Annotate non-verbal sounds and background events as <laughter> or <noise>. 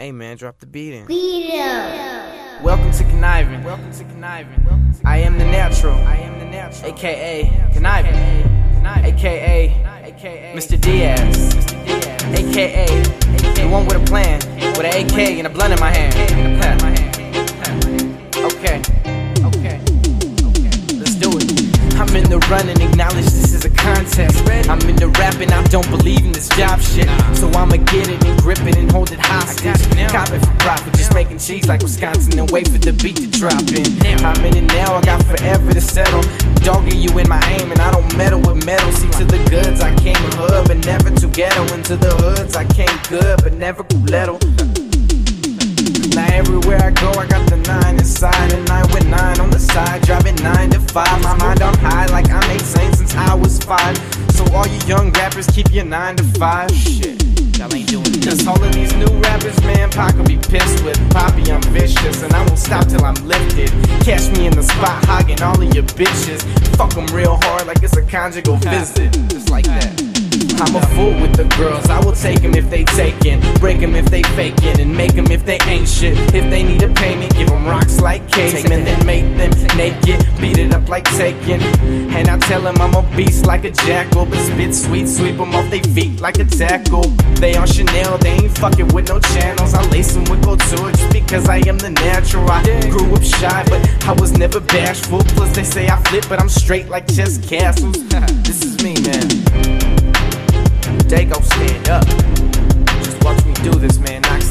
Hey man, drop the beat in. Beat Welcome to Con/Ivan. Welcome to Con/Ivan. I am the natural. I am the natural. AKA Con/Ivan. AKA Mr. Diaz. Mr. Diaz. AKA the one with a plan. With an AK and a blunt in my hand. Okay. Okay. Running, acknowledge this is a contest. I'm in the rapping, I don't believe in this job shit. So I'ma get it and grip it and hold it hostage. Cop it for profit, just making cheese like Wisconsin and wait for the beat to drop in. I'm in it now, I got forever to settle. Dogging you in my aim, and I don't meddle with metal. See to the goods, I came hood, but never ghetto. Into the hoods, I came good, but never little. Now everywhere I go, I got the nine inside, and nine with nine on the side, driving nine to five. My rappers, keep your nine to five. Shit, y'all ain't doing. Cause all of these new rappers, man, Pac will be pissed with. Poppy, I'm vicious, and I won't stop till I'm lifted. Catch me in the spot, hogging all of your bitches. Fuck them real hard, like it's a conjugal visit. Just like that. I'm a fool with the girls, I will take them if they taking, break them if they faking, and make them if they ain't shit. If they need a payment, give them rocks like case, and then make them naked, beat it up like taking. And I tell them I'm a beast like a jackal, but spit sweet, sweep them off their feet like a tackle. They on Chanel, they ain't fucking with no channels. I lace them with couture just because I am the natural. I grew up shy, but I was never bashful. Plus, they say I flip, but I'm straight like chess castles. <laughs> this is me, man. Dago, stand up. Just watch me do this, man. Knock